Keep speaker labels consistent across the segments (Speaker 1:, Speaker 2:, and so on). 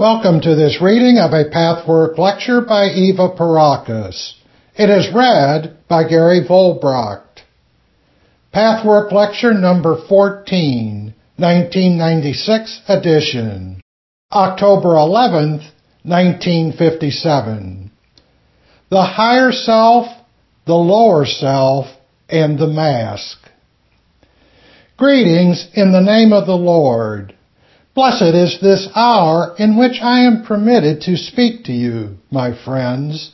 Speaker 1: Welcome to this reading of a Pathwork lecture by Eva Pierrakos. It is read by Gary Volbracht. Pathwork lecture number 14, 1996 edition. October 11th, 1957. The higher self, the lower self, and the mask. Greetings in the name of the Lord. Blessed is this hour in which I am permitted to speak to you, my friends.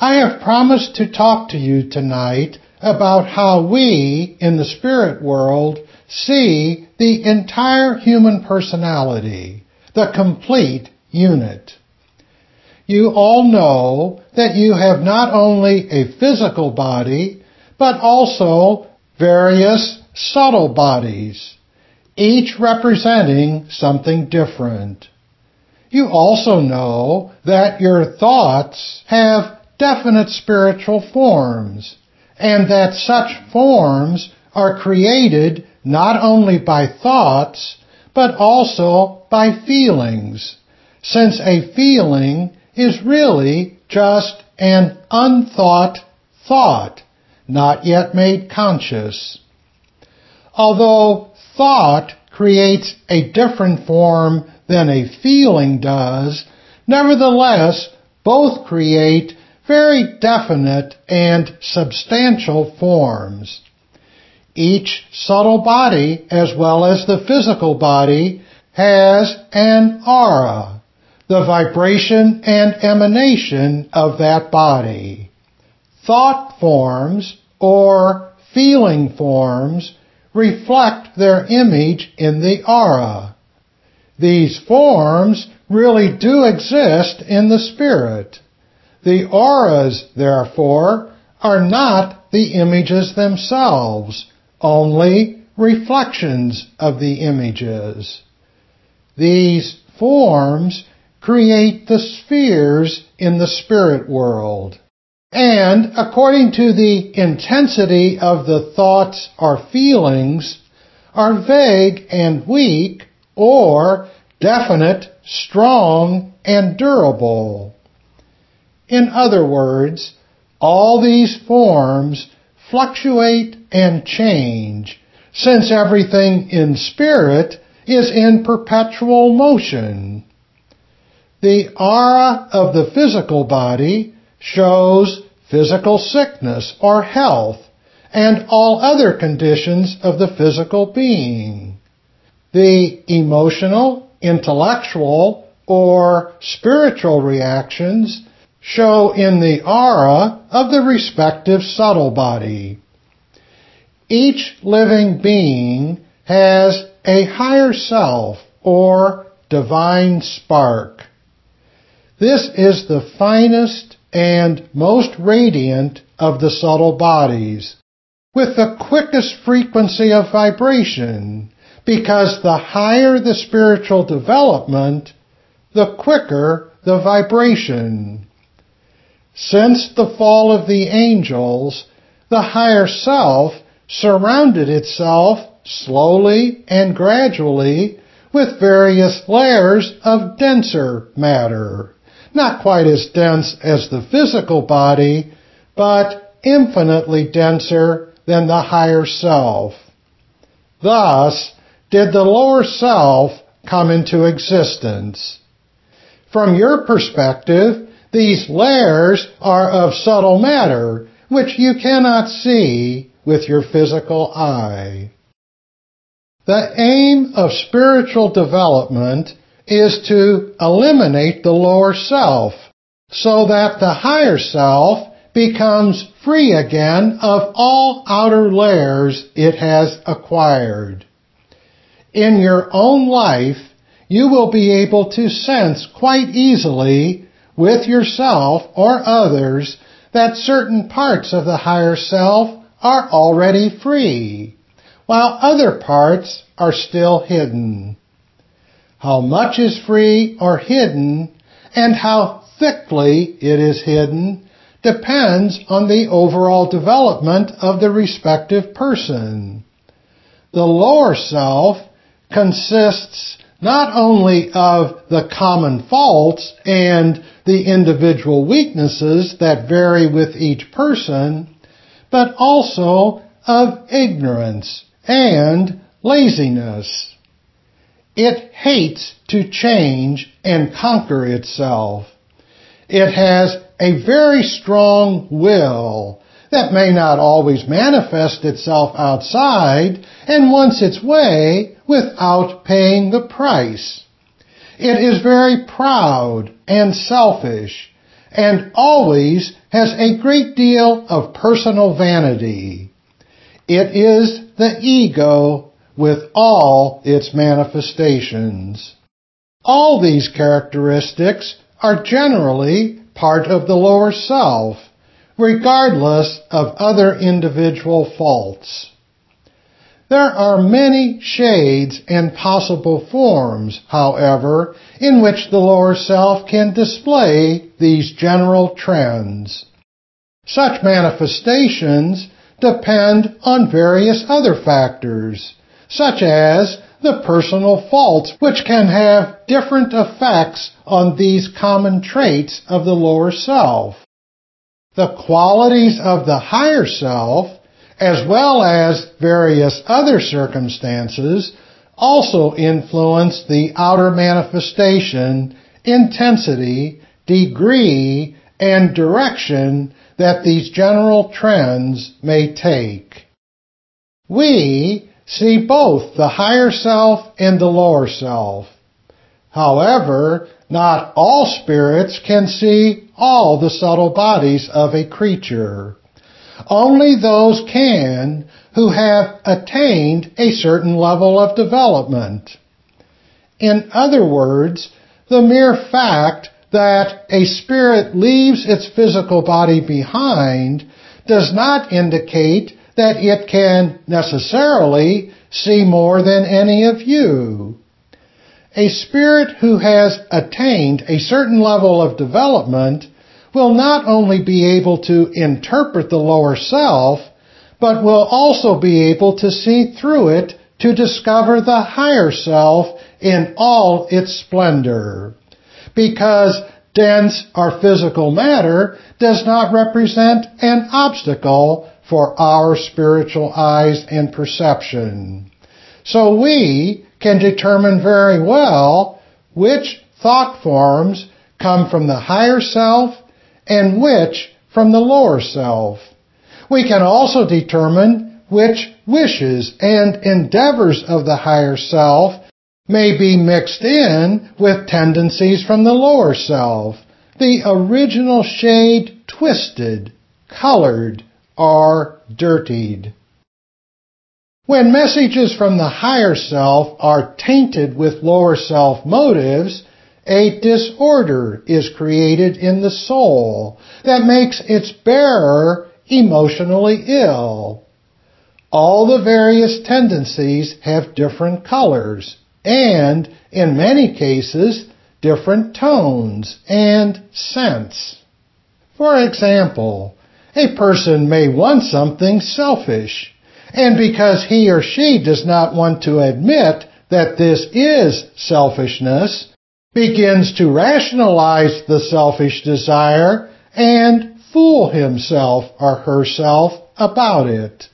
Speaker 1: I have promised to talk to you tonight about how we, in the spirit world, see the entire human personality, the complete unit. You all know that you have not only a physical body, but also various subtle bodies each representing something different. You also know that your thoughts have definite spiritual forms, and that such forms are created not only by thoughts, but also by feelings, since a feeling is really just an unthought thought, not yet made conscious. Although thought creates a different form than a feeling does, nevertheless, both create very definite and substantial forms. Each subtle body, as well as the physical body, has an aura, the vibration and emanation of that body. Thought forms, or feeling forms, reflect their image in the aura. These forms really do exist in the spirit. The auras, therefore, are not the images themselves, only reflections of the images. These forms create the spheres in the spirit world and according to the intensity of the thoughts or feelings, are vague and weak or definite, strong, and durable. In other words, all these forms fluctuate and change, since everything in spirit is in perpetual motion. The aura of the physical body shows physical sickness or health, and all other conditions of the physical being. The emotional, intellectual, or spiritual reactions show in the aura of the respective subtle body. Each living being has a higher self or divine spark. This is the finest and most radiant of the subtle bodies, with the quickest frequency of vibration, because the higher the spiritual development, the quicker the vibration. Since the fall of the angels, the higher self surrounded itself slowly and gradually with various layers of denser matter not quite as dense as the physical body, but infinitely denser than the higher self. Thus did the lower self come into existence. From your perspective, these layers are of subtle matter, which you cannot see with your physical eye. The aim of spiritual development is to eliminate the lower self so that the higher self becomes free again of all outer layers it has acquired. In your own life, you will be able to sense quite easily with yourself or others that certain parts of the higher self are already free, while other parts are still hidden. How much is free or hidden and how thickly it is hidden depends on the overall development of the respective person. The lower self consists not only of the common faults and the individual weaknesses that vary with each person, but also of ignorance and laziness. It hates to change and conquer itself. It has a very strong will that may not always manifest itself outside and wants its way without paying the price. It is very proud and selfish and always has a great deal of personal vanity. It is the ego with all its manifestations. All these characteristics are generally part of the lower self, regardless of other individual faults. There are many shades and possible forms, however, in which the lower self can display these general trends. Such manifestations depend on various other factors, such as the personal faults, which can have different effects on these common traits of the lower self. The qualities of the higher self, as well as various other circumstances, also influence the outer manifestation, intensity, degree, and direction that these general trends may take. We see both the higher self and the lower self. However, not all spirits can see all the subtle bodies of a creature. Only those can who have attained a certain level of development. In other words, the mere fact that a spirit leaves its physical body behind does not indicate that it can necessarily see more than any of you. A spirit who has attained a certain level of development will not only be able to interpret the lower self, but will also be able to see through it to discover the higher self in all its splendor. Because dense or physical matter does not represent an obstacle for our spiritual eyes and perception. So we can determine very well which thought forms come from the higher self and which from the lower self. We can also determine which wishes and endeavors of the higher self may be mixed in with tendencies from the lower self, the original shade twisted, colored, are dirtied. When messages from the higher self are tainted with lower self motives, a disorder is created in the soul that makes its bearer emotionally ill. All the various tendencies have different colors and, in many cases, different tones and scents. For example, a person may want something selfish, and because he or she does not want to admit that this is selfishness, begins to rationalize the selfish desire and fool himself or herself about it.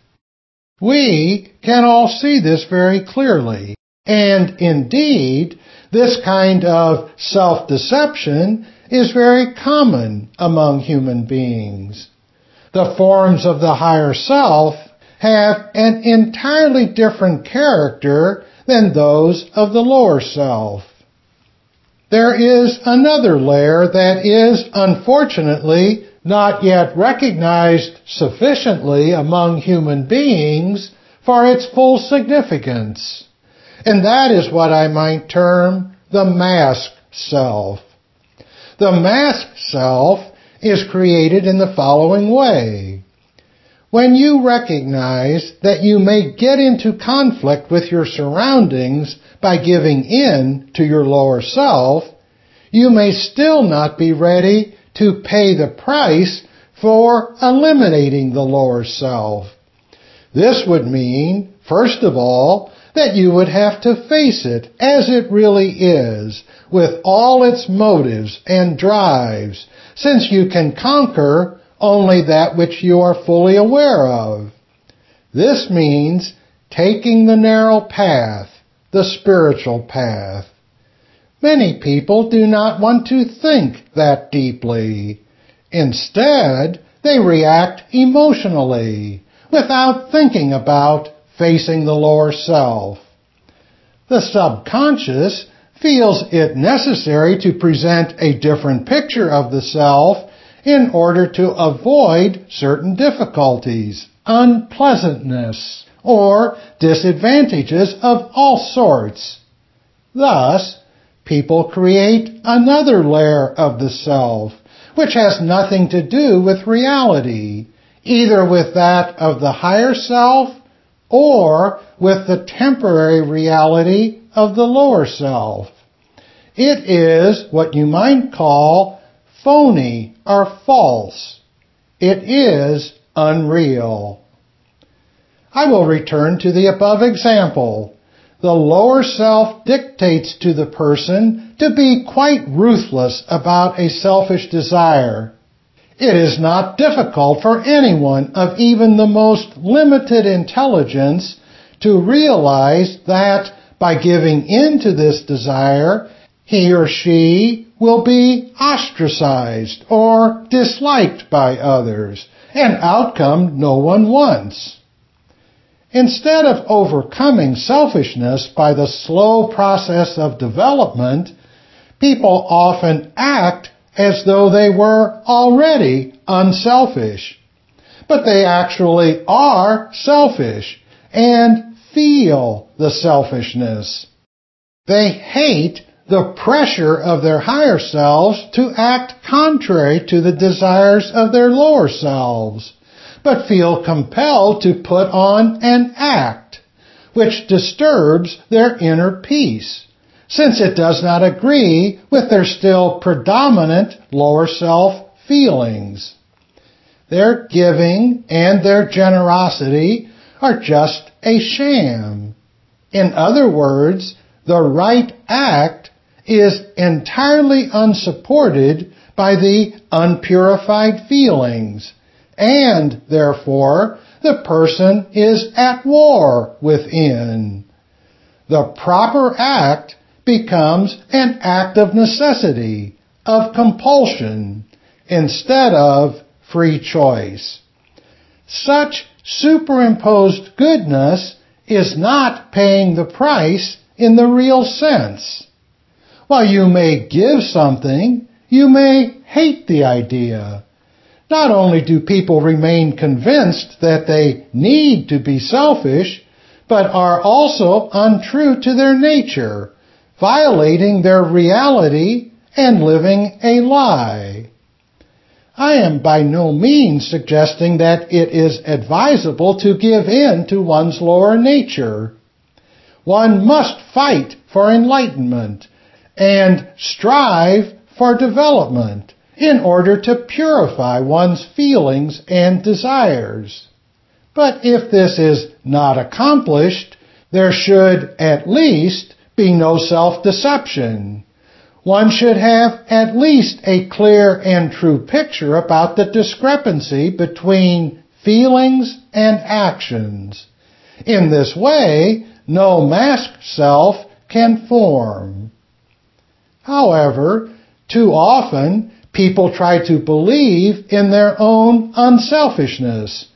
Speaker 1: We can all see this very clearly, and indeed, this kind of self-deception is very common among human beings the forms of the higher self have an entirely different character than those of the lower self. There is another layer that is unfortunately not yet recognized sufficiently among human beings for its full significance. And that is what I might term the mask self. The mask self is created in the following way. When you recognize that you may get into conflict with your surroundings by giving in to your lower self, you may still not be ready to pay the price for eliminating the lower self. This would mean, first of all, that you would have to face it as it really is, with all its motives and drives, since you can conquer only that which you are fully aware of. This means taking the narrow path, the spiritual path. Many people do not want to think that deeply. Instead, they react emotionally without thinking about facing the lower self. The subconscious feels it necessary to present a different picture of the self in order to avoid certain difficulties, unpleasantness, or disadvantages of all sorts. Thus, people create another layer of the self, which has nothing to do with reality, either with that of the higher self or with the temporary reality of the lower self. It is what you might call phony or false. It is unreal. I will return to the above example. The lower self dictates to the person to be quite ruthless about a selfish desire. It is not difficult for anyone of even the most limited intelligence to realize that by giving in to this desire, he or she will be ostracized or disliked by others, an outcome no one wants. Instead of overcoming selfishness by the slow process of development, people often act as though they were already unselfish. But they actually are selfish and feel the selfishness. They hate the pressure of their higher selves to act contrary to the desires of their lower selves but feel compelled to put on an act which disturbs their inner peace, since it does not agree with their still predominant lower self feelings. Their giving and their generosity are just a sham. In other words, the right act is entirely unsupported by the unpurified feelings and therefore the person is at war within. The proper act becomes an act of necessity, of compulsion, instead of free choice. Such superimposed goodness is not paying the price in the real sense. While you may give something, you may hate the idea. Not only do people remain convinced that they need to be selfish, but are also untrue to their nature, violating their reality and living a lie. I am by no means suggesting that it is advisable to give in to one's lower nature. One must fight for enlightenment and strive for development in order to purify one's feelings and desires. But if this is not accomplished, there should at least be no self-deception. One should have at least a clear and true picture about the discrepancy between feelings and actions. In this way, no masked self can form. However, too often people try to believe in their own unselfishness,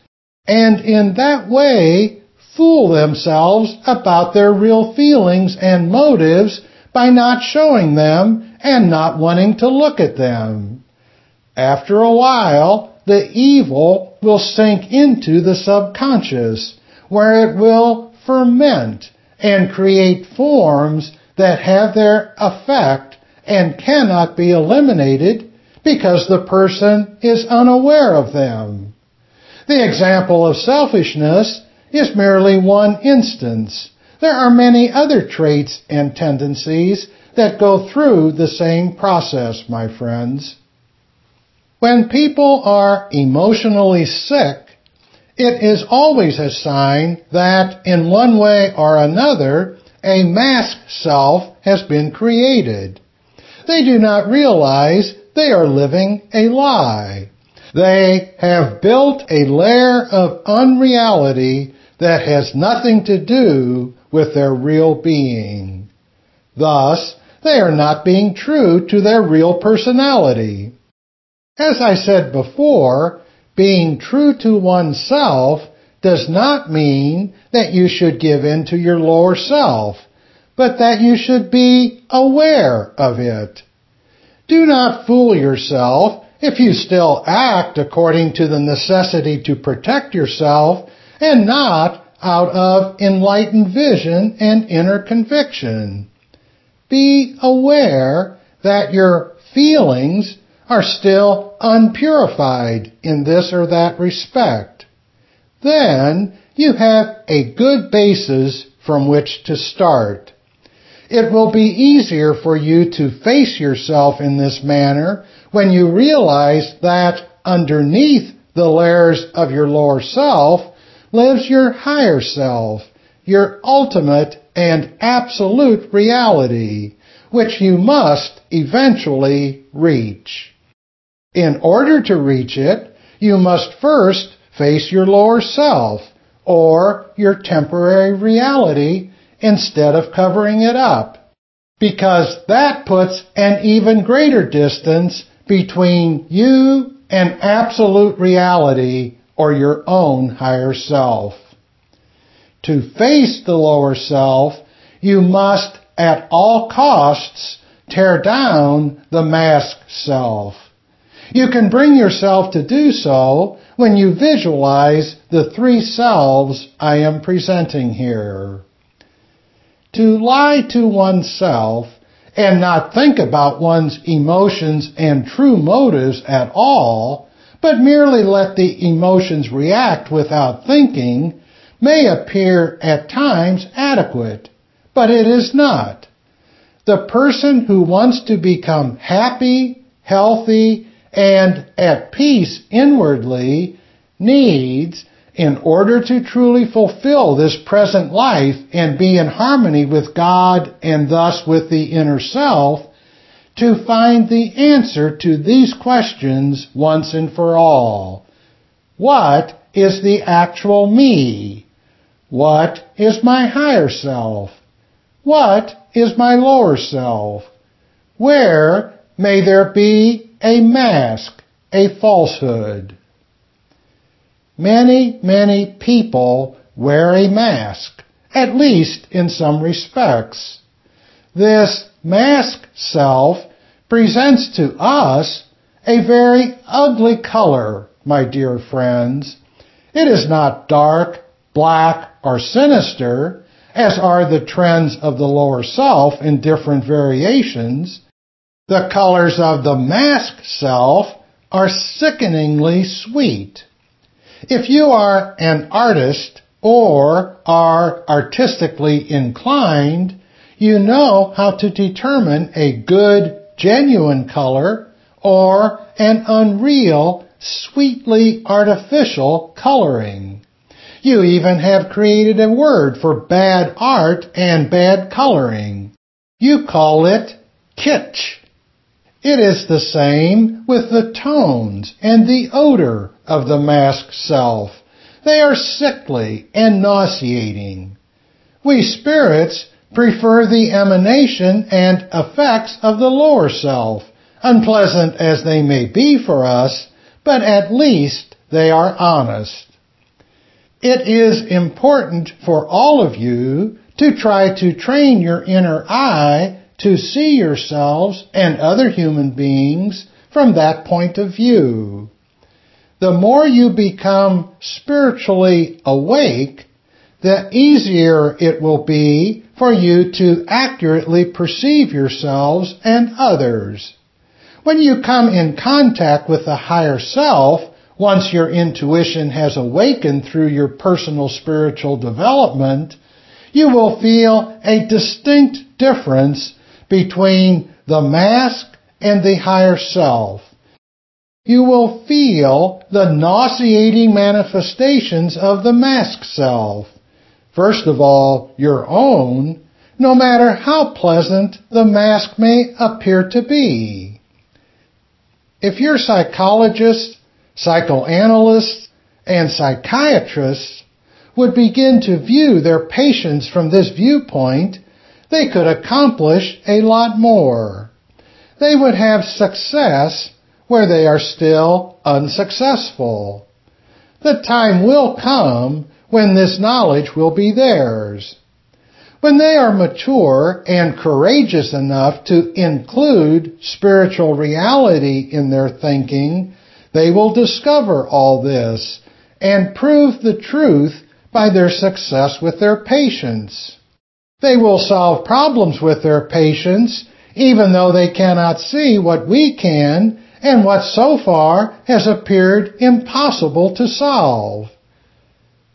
Speaker 1: and in that way fool themselves about their real feelings and motives by not showing them and not wanting to look at them. After a while, the evil will sink into the subconscious, where it will ferment and create forms that have their effect and cannot be eliminated because the person is unaware of them. The example of selfishness is merely one instance. There are many other traits and tendencies that go through the same process, my friends. When people are emotionally sick, It is always a sign that in one way or another, a mask self has been created. They do not realize they are living a lie. They have built a layer of unreality that has nothing to do with their real being. Thus, they are not being true to their real personality. As I said before, being true to oneself does not mean that you should give in to your lower self, but that you should be aware of it. Do not fool yourself if you still act according to the necessity to protect yourself and not out of enlightened vision and inner conviction. Be aware that your feelings are still unpurified in this or that respect. Then you have a good basis from which to start. It will be easier for you to face yourself in this manner when you realize that underneath the layers of your lower self lives your higher self, your ultimate and absolute reality, which you must eventually reach. In order to reach it, you must first face your lower self, or your temporary reality, instead of covering it up. Because that puts an even greater distance between you and absolute reality or your own higher self. To face the lower self, you must at all costs tear down the mask self. You can bring yourself to do so when you visualize the three selves I am presenting here. To lie to oneself and not think about one's emotions and true motives at all, but merely let the emotions react without thinking, may appear at times adequate, but it is not. The person who wants to become happy, healthy, and at peace inwardly needs, in order to truly fulfill this present life and be in harmony with God and thus with the inner self, to find the answer to these questions once and for all. What is the actual me? What is my higher self? What is my lower self? Where may there be a mask, a falsehood? Many, many people wear a mask, at least in some respects. This mask self presents to us a very ugly color, my dear friends. It is not dark, black, or sinister, as are the trends of the lower self in different variations, the colors of the mask self are sickeningly sweet. If you are an artist or are artistically inclined, you know how to determine a good, genuine color or an unreal, sweetly artificial coloring. You even have created a word for bad art and bad coloring. You call it kitsch. It is the same with the tones and the odor of the mask self. They are sickly and nauseating. We spirits prefer the emanation and effects of the lower self, unpleasant as they may be for us, but at least they are honest. It is important for all of you to try to train your inner eye to see yourselves and other human beings from that point of view. The more you become spiritually awake, the easier it will be for you to accurately perceive yourselves and others. When you come in contact with the higher self, once your intuition has awakened through your personal spiritual development, you will feel a distinct difference between the mask and the higher self. you will feel the nauseating manifestations of the mask self. First of all, your own, no matter how pleasant the mask may appear to be. If your psychologists, psychoanalysts, and psychiatrists would begin to view their patients from this viewpoint, they could accomplish a lot more. They would have success where they are still unsuccessful. The time will come when this knowledge will be theirs. When they are mature and courageous enough to include spiritual reality in their thinking, they will discover all this and prove the truth by their success with their patients. They will solve problems with their patients even though they cannot see what we can and what so far has appeared impossible to solve.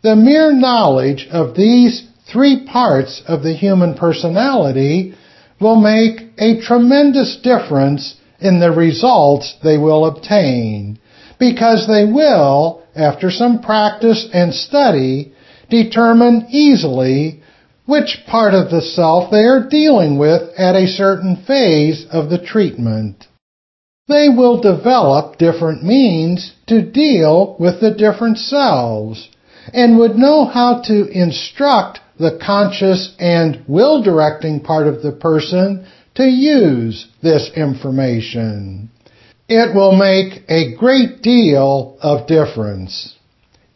Speaker 1: The mere knowledge of these three parts of the human personality will make a tremendous difference in the results they will obtain, because they will, after some practice and study, determine easily which part of the self they are dealing with at a certain phase of the treatment. They will develop different means to deal with the different selves and would know how to instruct the conscious and will directing part of the person to use this information. It will make a great deal of difference.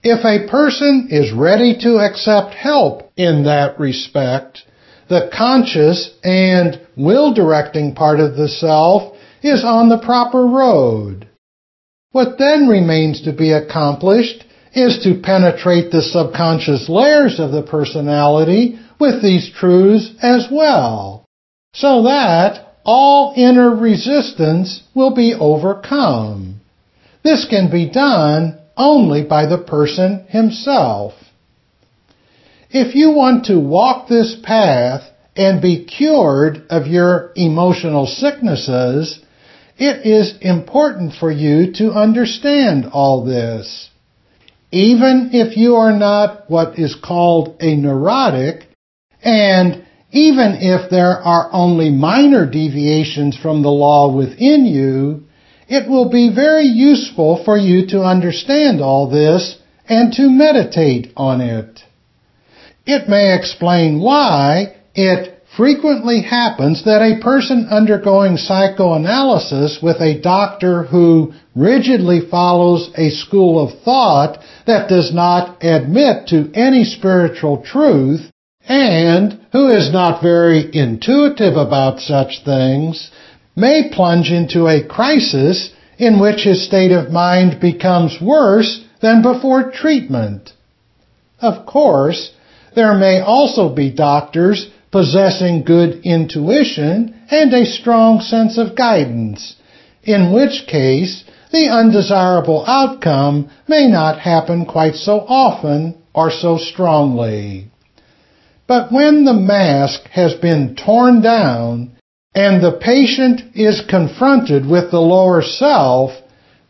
Speaker 1: If a person is ready to accept help in that respect, the conscious and will directing part of the self is on the proper road. What then remains to be accomplished is to penetrate the subconscious layers of the personality with these truths as well, so that all inner resistance will be overcome. This can be done only by the person himself. If you want to walk this path and be cured of your emotional sicknesses, it is important for you to understand all this. Even if you are not what is called a neurotic, and even if there are only minor deviations from the law within you, it will be very useful for you to understand all this and to meditate on it. It may explain why it frequently happens that a person undergoing psychoanalysis with a doctor who rigidly follows a school of thought that does not admit to any spiritual truth and who is not very intuitive about such things may plunge into a crisis in which his state of mind becomes worse than before treatment. Of course, there may also be doctors possessing good intuition and a strong sense of guidance, in which case the undesirable outcome may not happen quite so often or so strongly. But when the mask has been torn down and the patient is confronted with the lower self,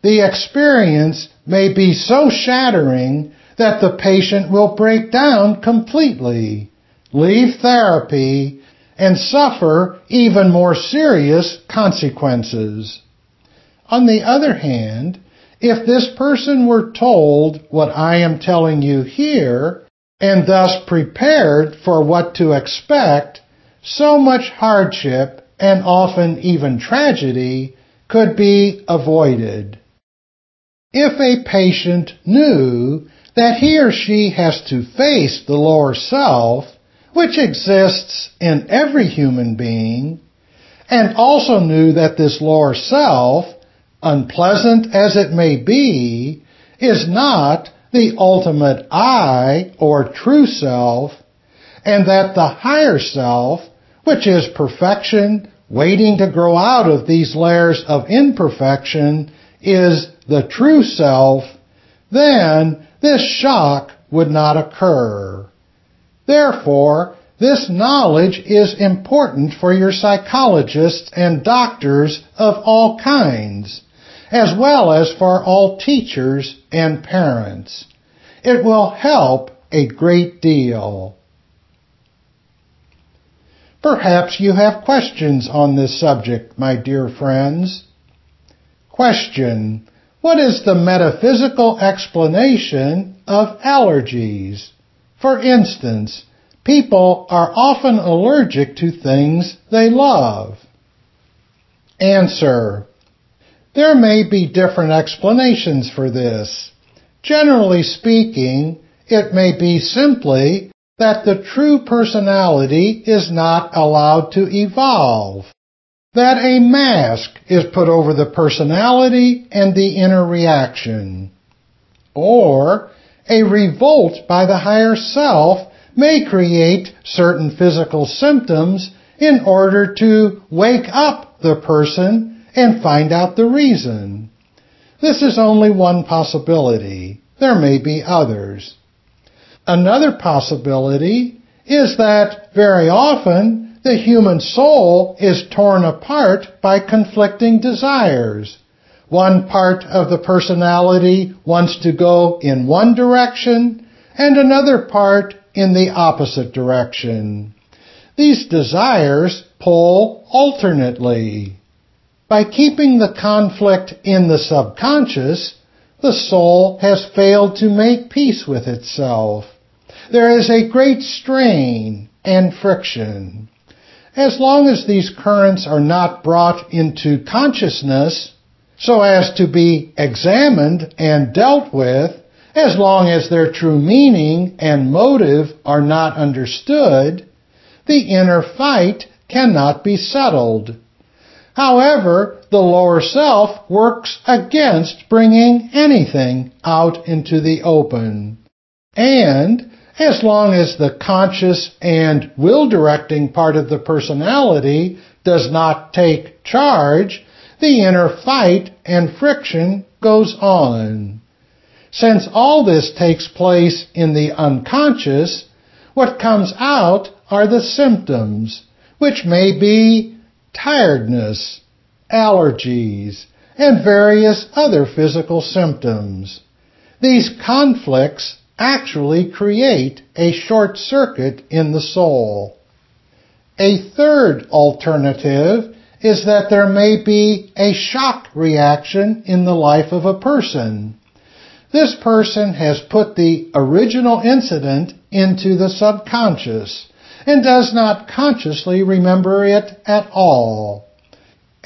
Speaker 1: the experience may be so shattering that the patient will break down completely leave therapy, and suffer even more serious consequences. On the other hand, if this person were told what I am telling you here, and thus prepared for what to expect, so much hardship and often even tragedy could be avoided. If a patient knew that he or she has to face the lower self which exists in every human being, and also knew that this lower self, unpleasant as it may be, is not the ultimate I or true self, and that the higher self, which is perfection waiting to grow out of these layers of imperfection, is the true self, then this shock would not occur. Therefore, this knowledge is important for your psychologists and doctors of all kinds, as well as for all teachers and parents. It will help a great deal. Perhaps you have questions on this subject, my dear friends. Question. What is the metaphysical explanation of allergies? For instance, people are often allergic to things they love. Answer. There may be different explanations for this. Generally speaking, it may be simply that the true personality is not allowed to evolve. That a mask is put over the personality and the inner reaction. Or a revolt by the higher self may create certain physical symptoms in order to wake up the person and find out the reason. This is only one possibility. There may be others. Another possibility is that very often the human soul is torn apart by conflicting desires. One part of the personality wants to go in one direction and another part in the opposite direction. These desires pull alternately. By keeping the conflict in the subconscious, the soul has failed to make peace with itself. There is a great strain and friction. As long as these currents are not brought into consciousness so as to be examined and dealt with, as long as their true meaning and motive are not understood, the inner fight cannot be settled. However, the lower self works against bringing anything out into the open. And as long as the conscious and will directing part of the personality does not take charge, the inner fight and friction goes on. Since all this takes place in the unconscious, what comes out are the symptoms, which may be tiredness, allergies, and various other physical symptoms. These conflicts actually create a short circuit in the soul. A third alternative is that there may be a shock reaction in the life of a person. This person has put the original incident into the subconscious and does not consciously remember it at all.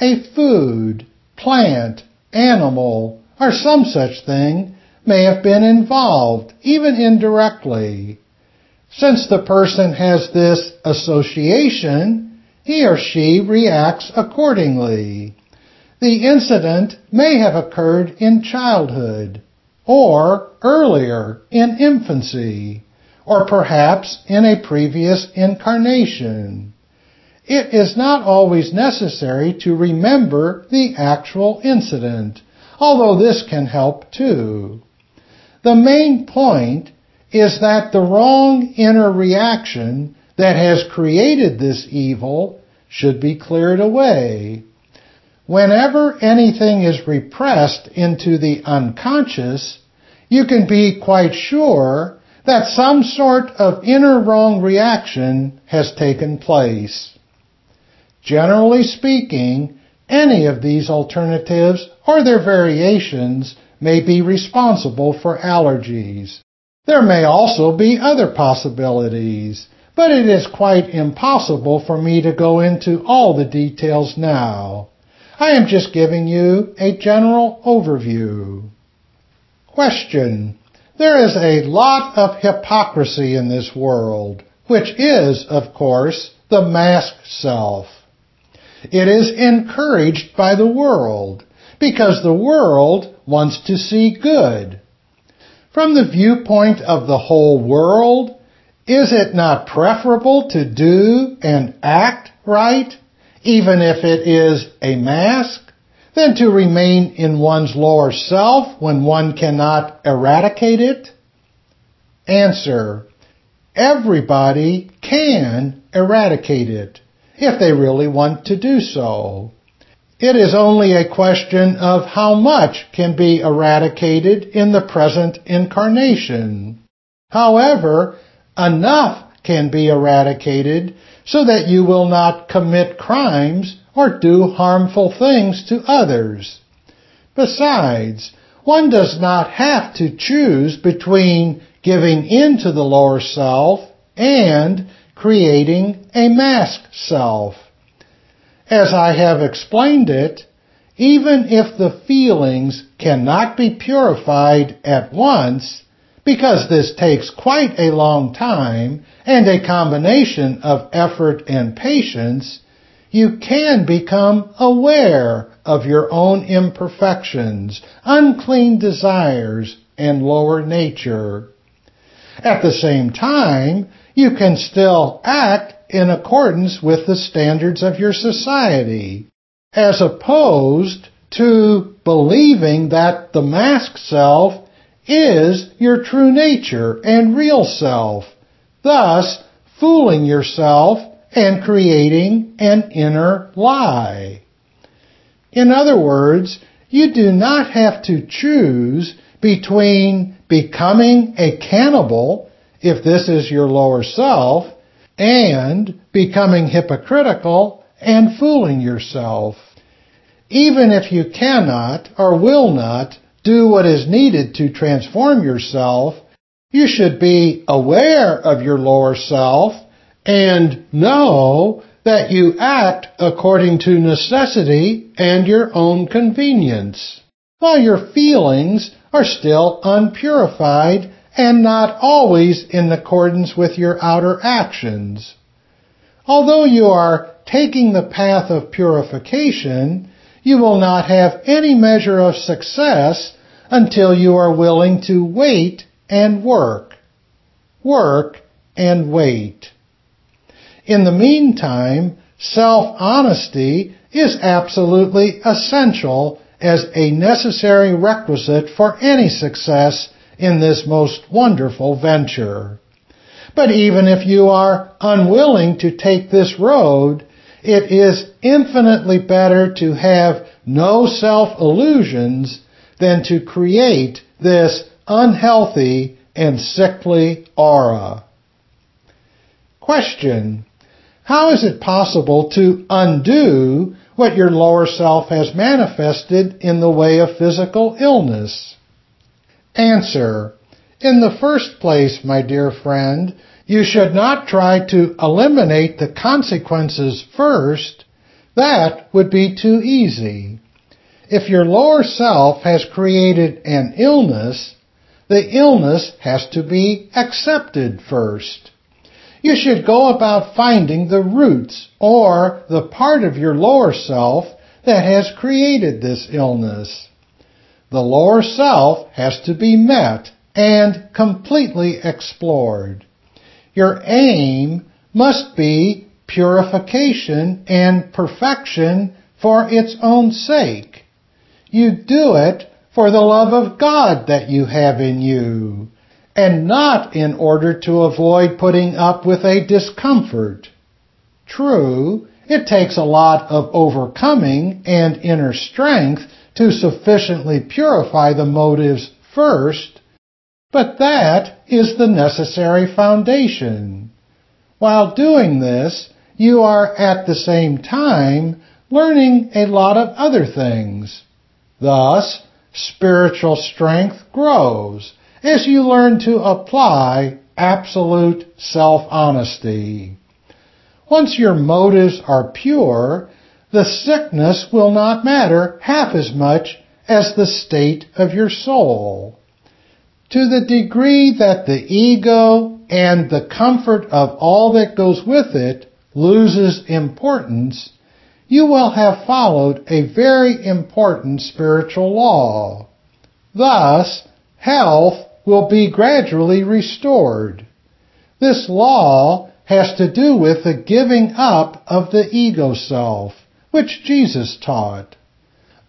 Speaker 1: A food, plant, animal, or some such thing may have been involved, even indirectly. Since the person has this association, he or she reacts accordingly. The incident may have occurred in childhood or earlier in infancy or perhaps in a previous incarnation. It is not always necessary to remember the actual incident, although this can help too. The main point is that the wrong inner reaction that has created this evil should be cleared away. Whenever anything is repressed into the unconscious, you can be quite sure that some sort of inner wrong reaction has taken place. Generally speaking, any of these alternatives or their variations may be responsible for allergies. There may also be other possibilities, but it is quite impossible for me to go into all the details now. I am just giving you a general overview. Question. There is a lot of hypocrisy in this world, which is, of course, the mask self. It is encouraged by the world because the world wants to see good. From the viewpoint of the whole world, is it not preferable to do and act right, even if it is a mask? than to remain in one's lower self when one cannot eradicate it? Answer. Everybody can eradicate it if they really want to do so. It is only a question of how much can be eradicated in the present incarnation. However, enough can be eradicated so that you will not commit crimes or do harmful things to others. Besides, one does not have to choose between giving in to the lower self and creating a mask self. As I have explained it, even if the feelings cannot be purified at once, because this takes quite a long time and a combination of effort and patience, you can become aware of your own imperfections, unclean desires, and lower nature. At the same time, you can still act in accordance with the standards of your society, as opposed to believing that the mask self is your true nature and real self, thus fooling yourself and creating an inner lie. In other words, you do not have to choose between becoming a cannibal, if this is your lower self, and becoming hypocritical and fooling yourself. Even if you cannot or will not do what is needed to transform yourself, you should be aware of your lower self and know that you act according to necessity and your own convenience, while your feelings are still unpurified and not always in accordance with your outer actions. Although you are taking the path of purification, you will not have any measure of success until you are willing to wait and work. Work and wait. In the meantime, self-honesty is absolutely essential as a necessary requisite for any success in this most wonderful venture. But even if you are unwilling to take this road, it is infinitely better to have no self-illusions than to create this unhealthy and sickly aura. Question. How is it possible to undo what your lower self has manifested in the way of physical illness? Answer. In the first place, my dear friend, you should not try to eliminate the consequences first. That would be too easy. If your lower self has created an illness, the illness has to be accepted first. You should go about finding the roots or the part of your lower self that has created this illness. The lower self has to be met and completely explored. Your aim must be purification and perfection for its own sake. You do it for the love of God that you have in you, and not in order to avoid putting up with a discomfort. True, it takes a lot of overcoming and inner strength to sufficiently purify the motives first, but that is the necessary foundation. While doing this, you are at the same time learning a lot of other things. Thus, spiritual strength grows as you learn to apply absolute self-honesty. Once your motives are pure, the sickness will not matter half as much as the state of your soul. To the degree that the ego and the comfort of all that goes with it loses importance, you will have followed a very important spiritual law. Thus, health will be gradually restored. This law has to do with the giving up of the ego self which Jesus taught.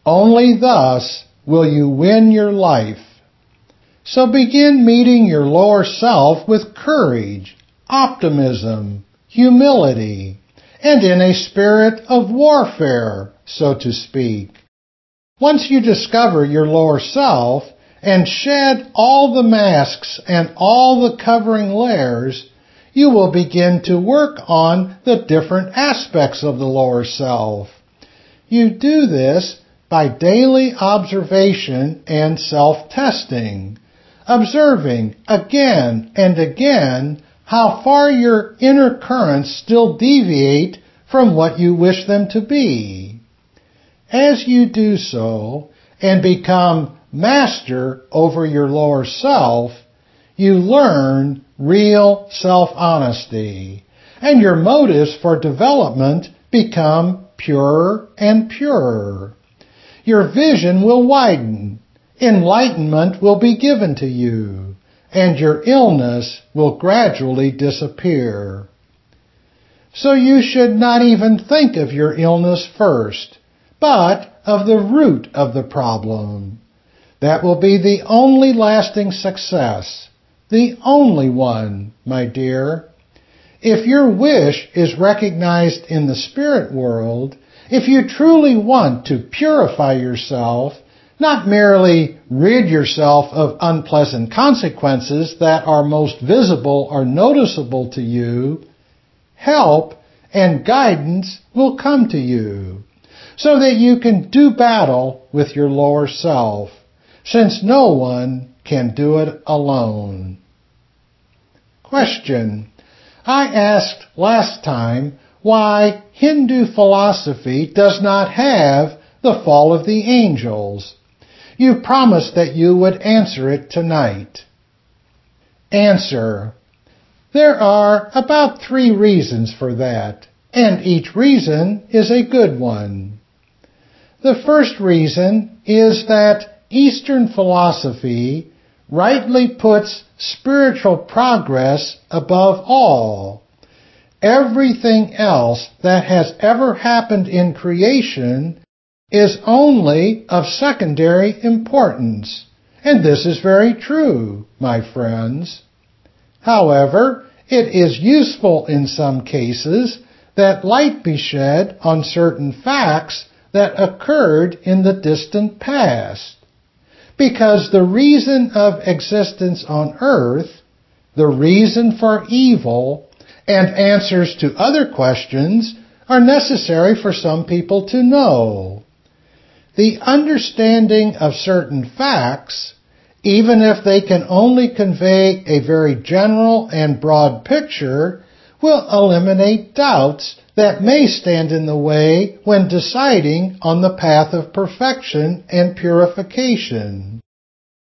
Speaker 1: Only thus will you win your life. So begin meeting your lower self with courage, optimism, humility, and in a spirit of warfare, so to speak. Once you discover your lower self and shed all the masks and all the covering layers, you will begin to work on the different aspects of the lower self. You do this by daily observation and self-testing, observing again and again how far your inner currents still deviate from what you wish them to be. As you do so and become master over your lower self, you learn real self-honesty and your motives for development become purer and purer. Your vision will widen. Enlightenment will be given to you and your illness will gradually disappear. So you should not even think of your illness first, but of the root of the problem. That will be the only lasting success, the only one, my dear. If your wish is recognized in the spirit world, if you truly want to purify yourself not merely rid yourself of unpleasant consequences that are most visible or noticeable to you, help and guidance will come to you so that you can do battle with your lower self, since no one can do it alone. Question. I asked last time why Hindu philosophy does not have the fall of the angels. You promised that you would answer it tonight. Answer. There are about three reasons for that, and each reason is a good one. The first reason is that Eastern philosophy rightly puts spiritual progress above all. Everything else that has ever happened in creation is only of secondary importance. And this is very true, my friends. However, it is useful in some cases that light be shed on certain facts that occurred in the distant past. Because the reason of existence on earth, the reason for evil, and answers to other questions are necessary for some people to know. The understanding of certain facts, even if they can only convey a very general and broad picture, will eliminate doubts that may stand in the way when deciding on the path of perfection and purification.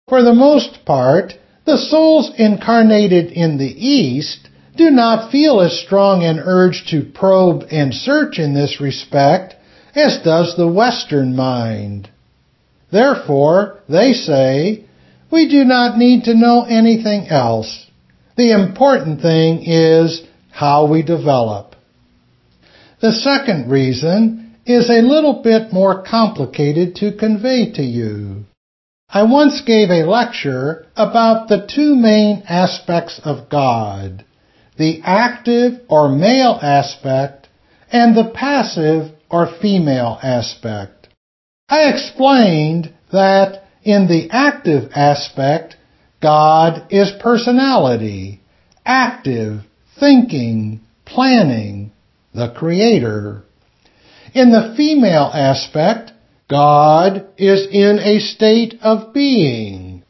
Speaker 1: For the most part, the souls incarnated in the East do not feel as strong an urge to probe and search in this respect as does the Western mind. Therefore, they say, we do not need to know anything else. The important thing is how we develop. The second reason is a little bit more complicated to convey to you. I once gave a lecture about the two main aspects of God, the active or male aspect and the passive or female aspect. I explained that in the active aspect, God is personality, active, thinking, planning, the creator. In the female aspect, God is in a state of being.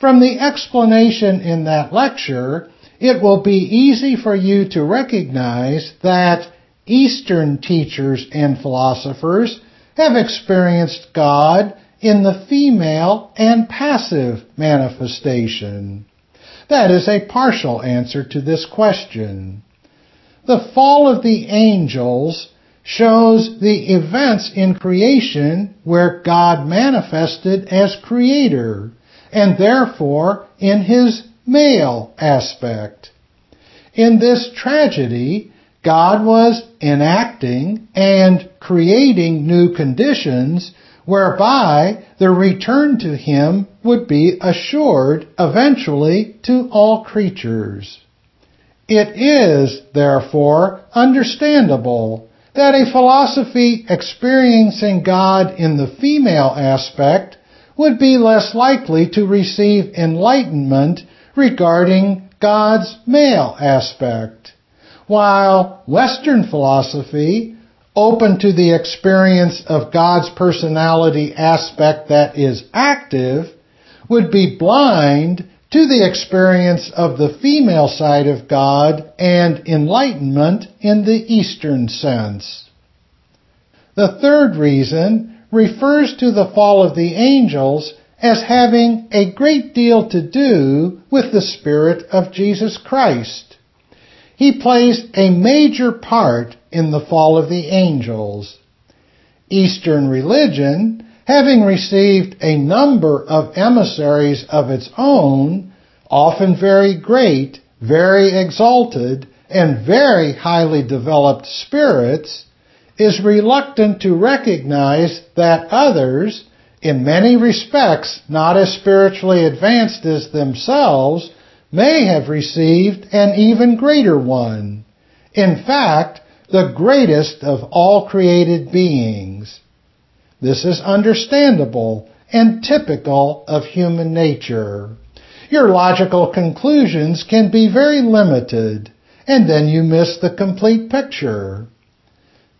Speaker 1: From the explanation in that lecture, it will be easy for you to recognize that Eastern teachers and philosophers have experienced God in the female and passive manifestation. That is a partial answer to this question. The fall of the angels shows the events in creation where God manifested as creator and therefore in his male aspect. In this tragedy, God was enacting and creating new conditions whereby the return to Him would be assured eventually to all creatures. It is, therefore, understandable that a philosophy experiencing God in the female aspect would be less likely to receive enlightenment regarding God's male aspect, while Western philosophy, open to the experience of God's personality aspect that is active, would be blind to the experience of the female side of God and enlightenment in the Eastern sense. The third reason refers to the fall of the angels as having a great deal to do with the Spirit of Jesus Christ. He plays a major part in the fall of the angels. Eastern religion having received a number of emissaries of its own, often very great, very exalted, and very highly developed spirits, is reluctant to recognize that others, in many respects not as spiritually advanced as themselves, may have received an even greater one. In fact, the greatest of all created beings. This is understandable and typical of human nature. Your logical conclusions can be very limited, and then you miss the complete picture.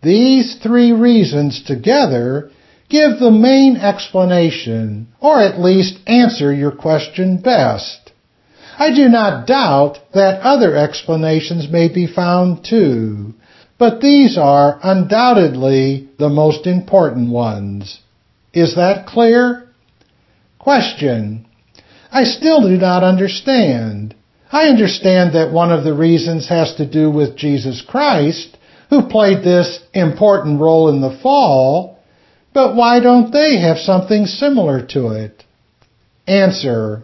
Speaker 1: These three reasons together give the main explanation, or at least answer your question best. I do not doubt that other explanations may be found too, but these are undoubtedly the most important ones. Is that clear? Question. I still do not understand. I understand that one of the reasons has to do with Jesus Christ, who played this important role in the fall, but why don't they have something similar to it? Answer.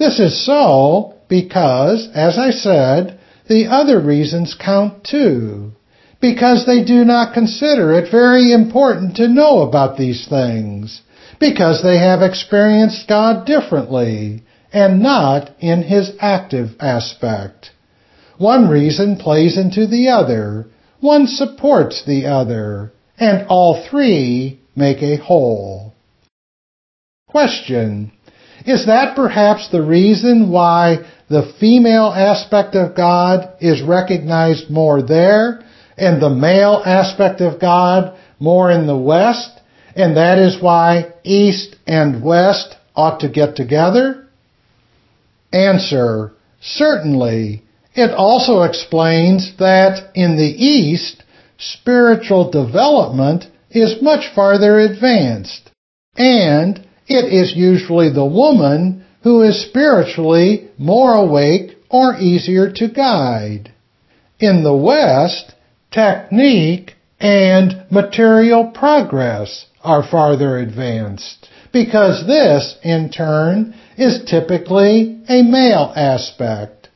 Speaker 1: This is so because, as I said, the other reasons count too because they do not consider it very important to know about these things, because they have experienced God differently and not in his active aspect. One reason plays into the other, one supports the other, and all three make a whole. Question. Is that perhaps the reason why the female aspect of God is recognized more there and the male aspect of God more in the West, and that is why East and West ought to get together? Answer, certainly. It also explains that in the East, spiritual development is much farther advanced, and it is usually the woman who is spiritually more awake or easier to guide. In the West, technique and material progress are farther advanced because this, in turn, is typically a male aspect.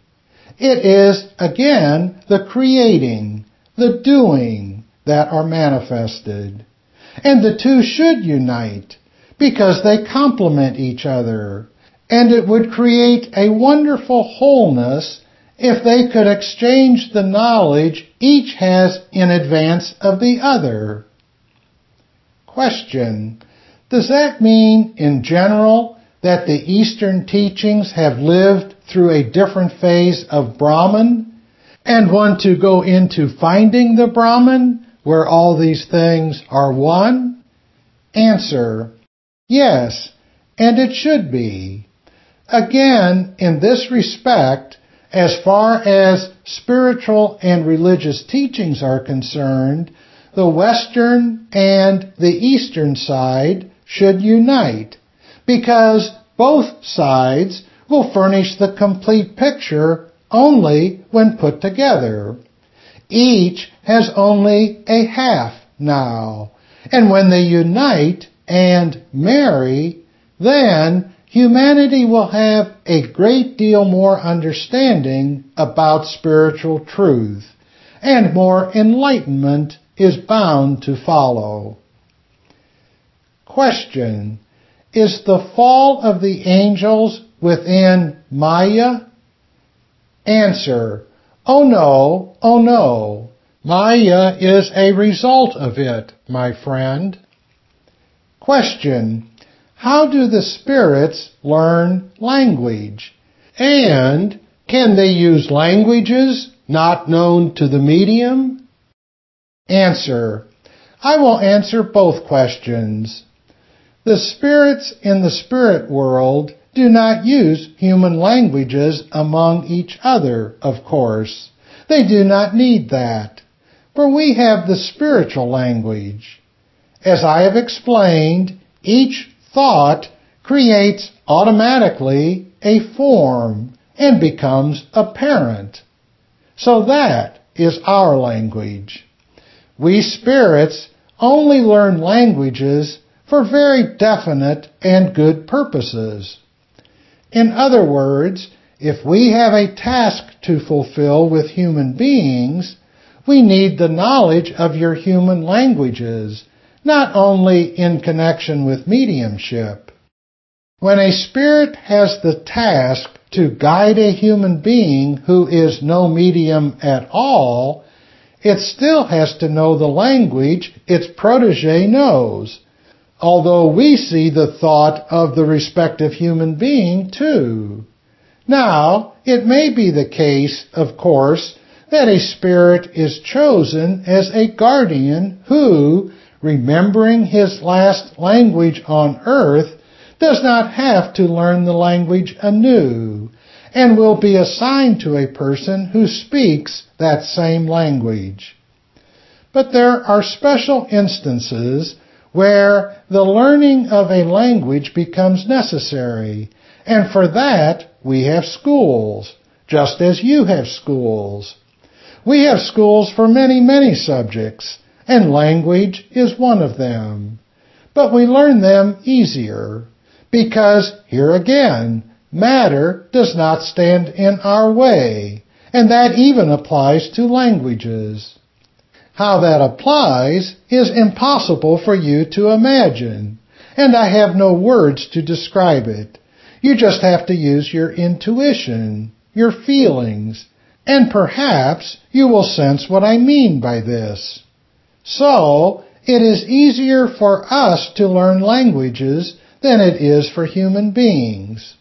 Speaker 1: It is, again, the creating, the doing that are manifested. And the two should unite because they complement each other. And it would create a wonderful wholeness if they could exchange the knowledge each has in advance of the other. Question. Does that mean, in general, that the Eastern teachings have lived through a different phase of Brahman and want to go into finding the Brahman where all these things are one? Answer. Yes, and it should be. Again, in this respect, as far as spiritual and religious teachings are concerned, the Western and the Eastern side should unite because both sides will furnish the complete picture only when put together. Each has only a half now, and when they unite and marry, then humanity will have a great deal more understanding about spiritual truth, and more enlightenment is bound to follow. Question. Is the fall of the angels within Maya? Answer. Oh no, oh no. Maya is a result of it, my friend. Question. How do the spirits learn language? And can they use languages not known to the medium? Answer. I will answer both questions. The spirits in the spirit world do not use human languages among each other, of course. They do not need that, for we have the spiritual language. As I have explained, each thought creates automatically a form and becomes apparent. So that is our language. We spirits only learn languages for very definite and good purposes. In other words, if we have a task to fulfill with human beings, we need the knowledge of your human languages, not only in connection with mediumship. When a spirit has the task to guide a human being who is no medium at all, it still has to know the language its protege knows, although we see the thought of the respective human being too. Now, it may be the case, of course, that a spirit is chosen as a guardian who, remembering his last language on earth, does not have to learn the language anew and will be assigned to a person who speaks that same language. But there are special instances where the learning of a language becomes necessary, and for that we have schools, just as you have schools. We have schools for many, many subjects, and language is one of them. But we learn them easier because, here again, matter does not stand in our way, and that even applies to languages. How that applies is impossible for you to imagine, and I have no words to describe it. You just have to use your intuition, your feelings, and perhaps you will sense what I mean by this. So, it is easier for us to learn languages than it is for human beings.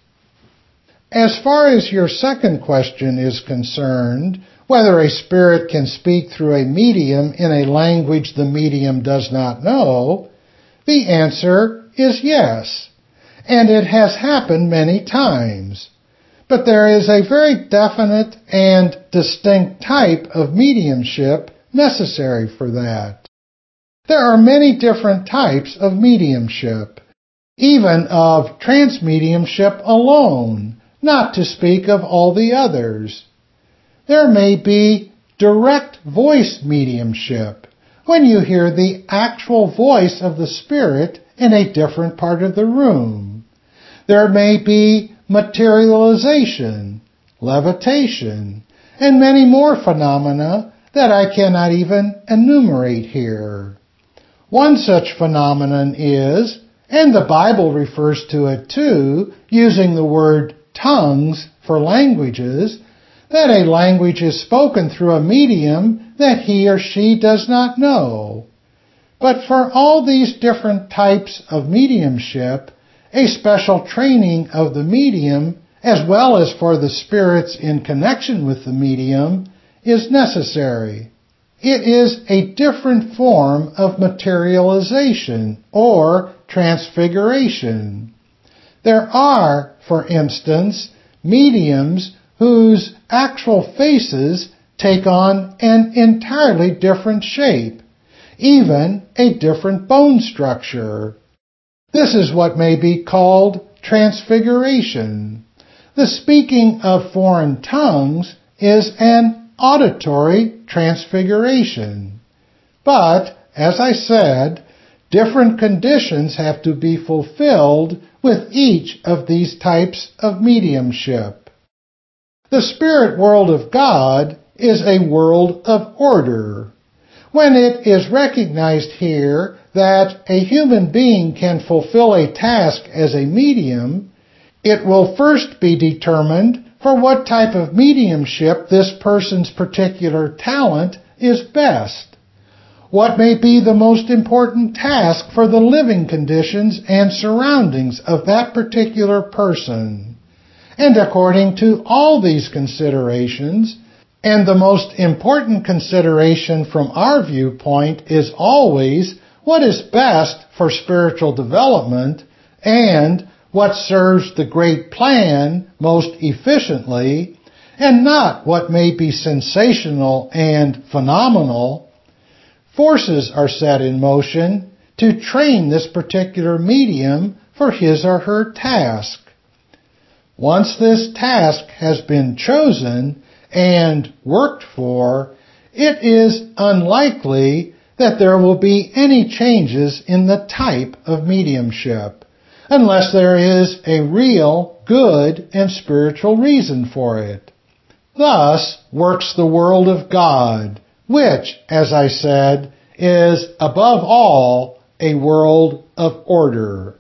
Speaker 1: As far as your second question is concerned, whether a spirit can speak through a medium in a language the medium does not know, the answer is yes. And it has happened many times. But there is a very definite and distinct type of mediumship necessary for that. There are many different types of mediumship, even of trance mediumship alone, not to speak of all the others. There may be direct voice mediumship, when you hear the actual voice of the Spirit in a different part of the room. There may be materialization, levitation, and many more phenomena that I cannot even enumerate here. One such phenomenon is, and the Bible refers to it too, using the word tongues for languages, that a language is spoken through a medium that he or she does not know. But for all these different types of mediumship, a special training of the medium, as well as for the spirits in connection with the medium, is necessary. It is a different form of materialization or transfiguration. There are, for instance, mediums whose actual faces take on an entirely different shape, even a different bone structure. This is what may be called transfiguration. The speaking of foreign tongues is an auditory transfiguration. But, as I said, different conditions have to be fulfilled with each of these types of mediumship. The spirit world of God is a world of order. When it is recognized here that a human being can fulfill a task as a medium, it will first be determined for what type of mediumship this person's particular talent is best. What may be the most important task for the living conditions and surroundings of that particular person. And according to all these considerations, and the most important consideration from our viewpoint is always what is best for spiritual development and what serves the great plan most efficiently and not what may be sensational and phenomenal, forces are set in motion to train this particular medium for his or her task. Once this task has been chosen and worked for, it is unlikely that there will be any changes in the type of mediumship unless there is a real, good, and spiritual reason for it. Thus works the world of God, which, as I said, is above all a world of order.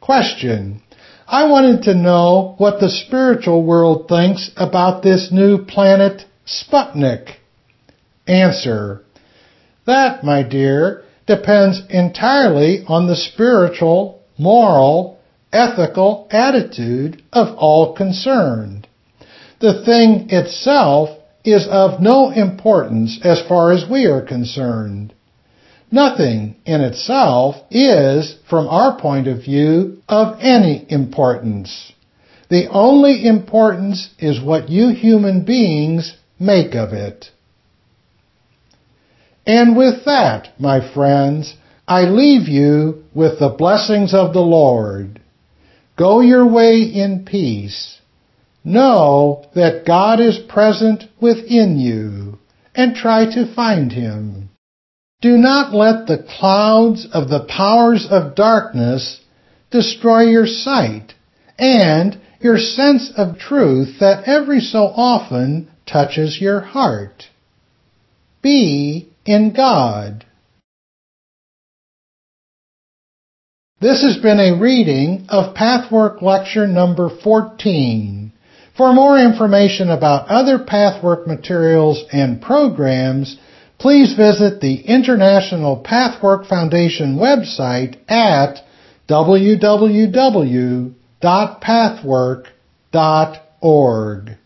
Speaker 1: Question. I wanted to know what the spiritual world thinks about this new planet Sputnik. Answer. That, my dear, depends entirely on the spiritual, moral, ethical attitude of all concerned. The thing itself is of no importance as far as we are concerned. Nothing in itself is, from our point of view, of any importance. The only importance is what you human beings make of it. And with that, my friends, I leave you with the blessings of the Lord. Go your way in peace. Know that God is present within you and try to find Him. Do not let the clouds of the powers of darkness destroy your sight and your sense of truth that every so often touches your heart. Be in God. This has been a reading of Pathwork Lecture number 14. For more information about other Pathwork materials and programs, please visit the International Pathwork Foundation website at www.pathwork.org.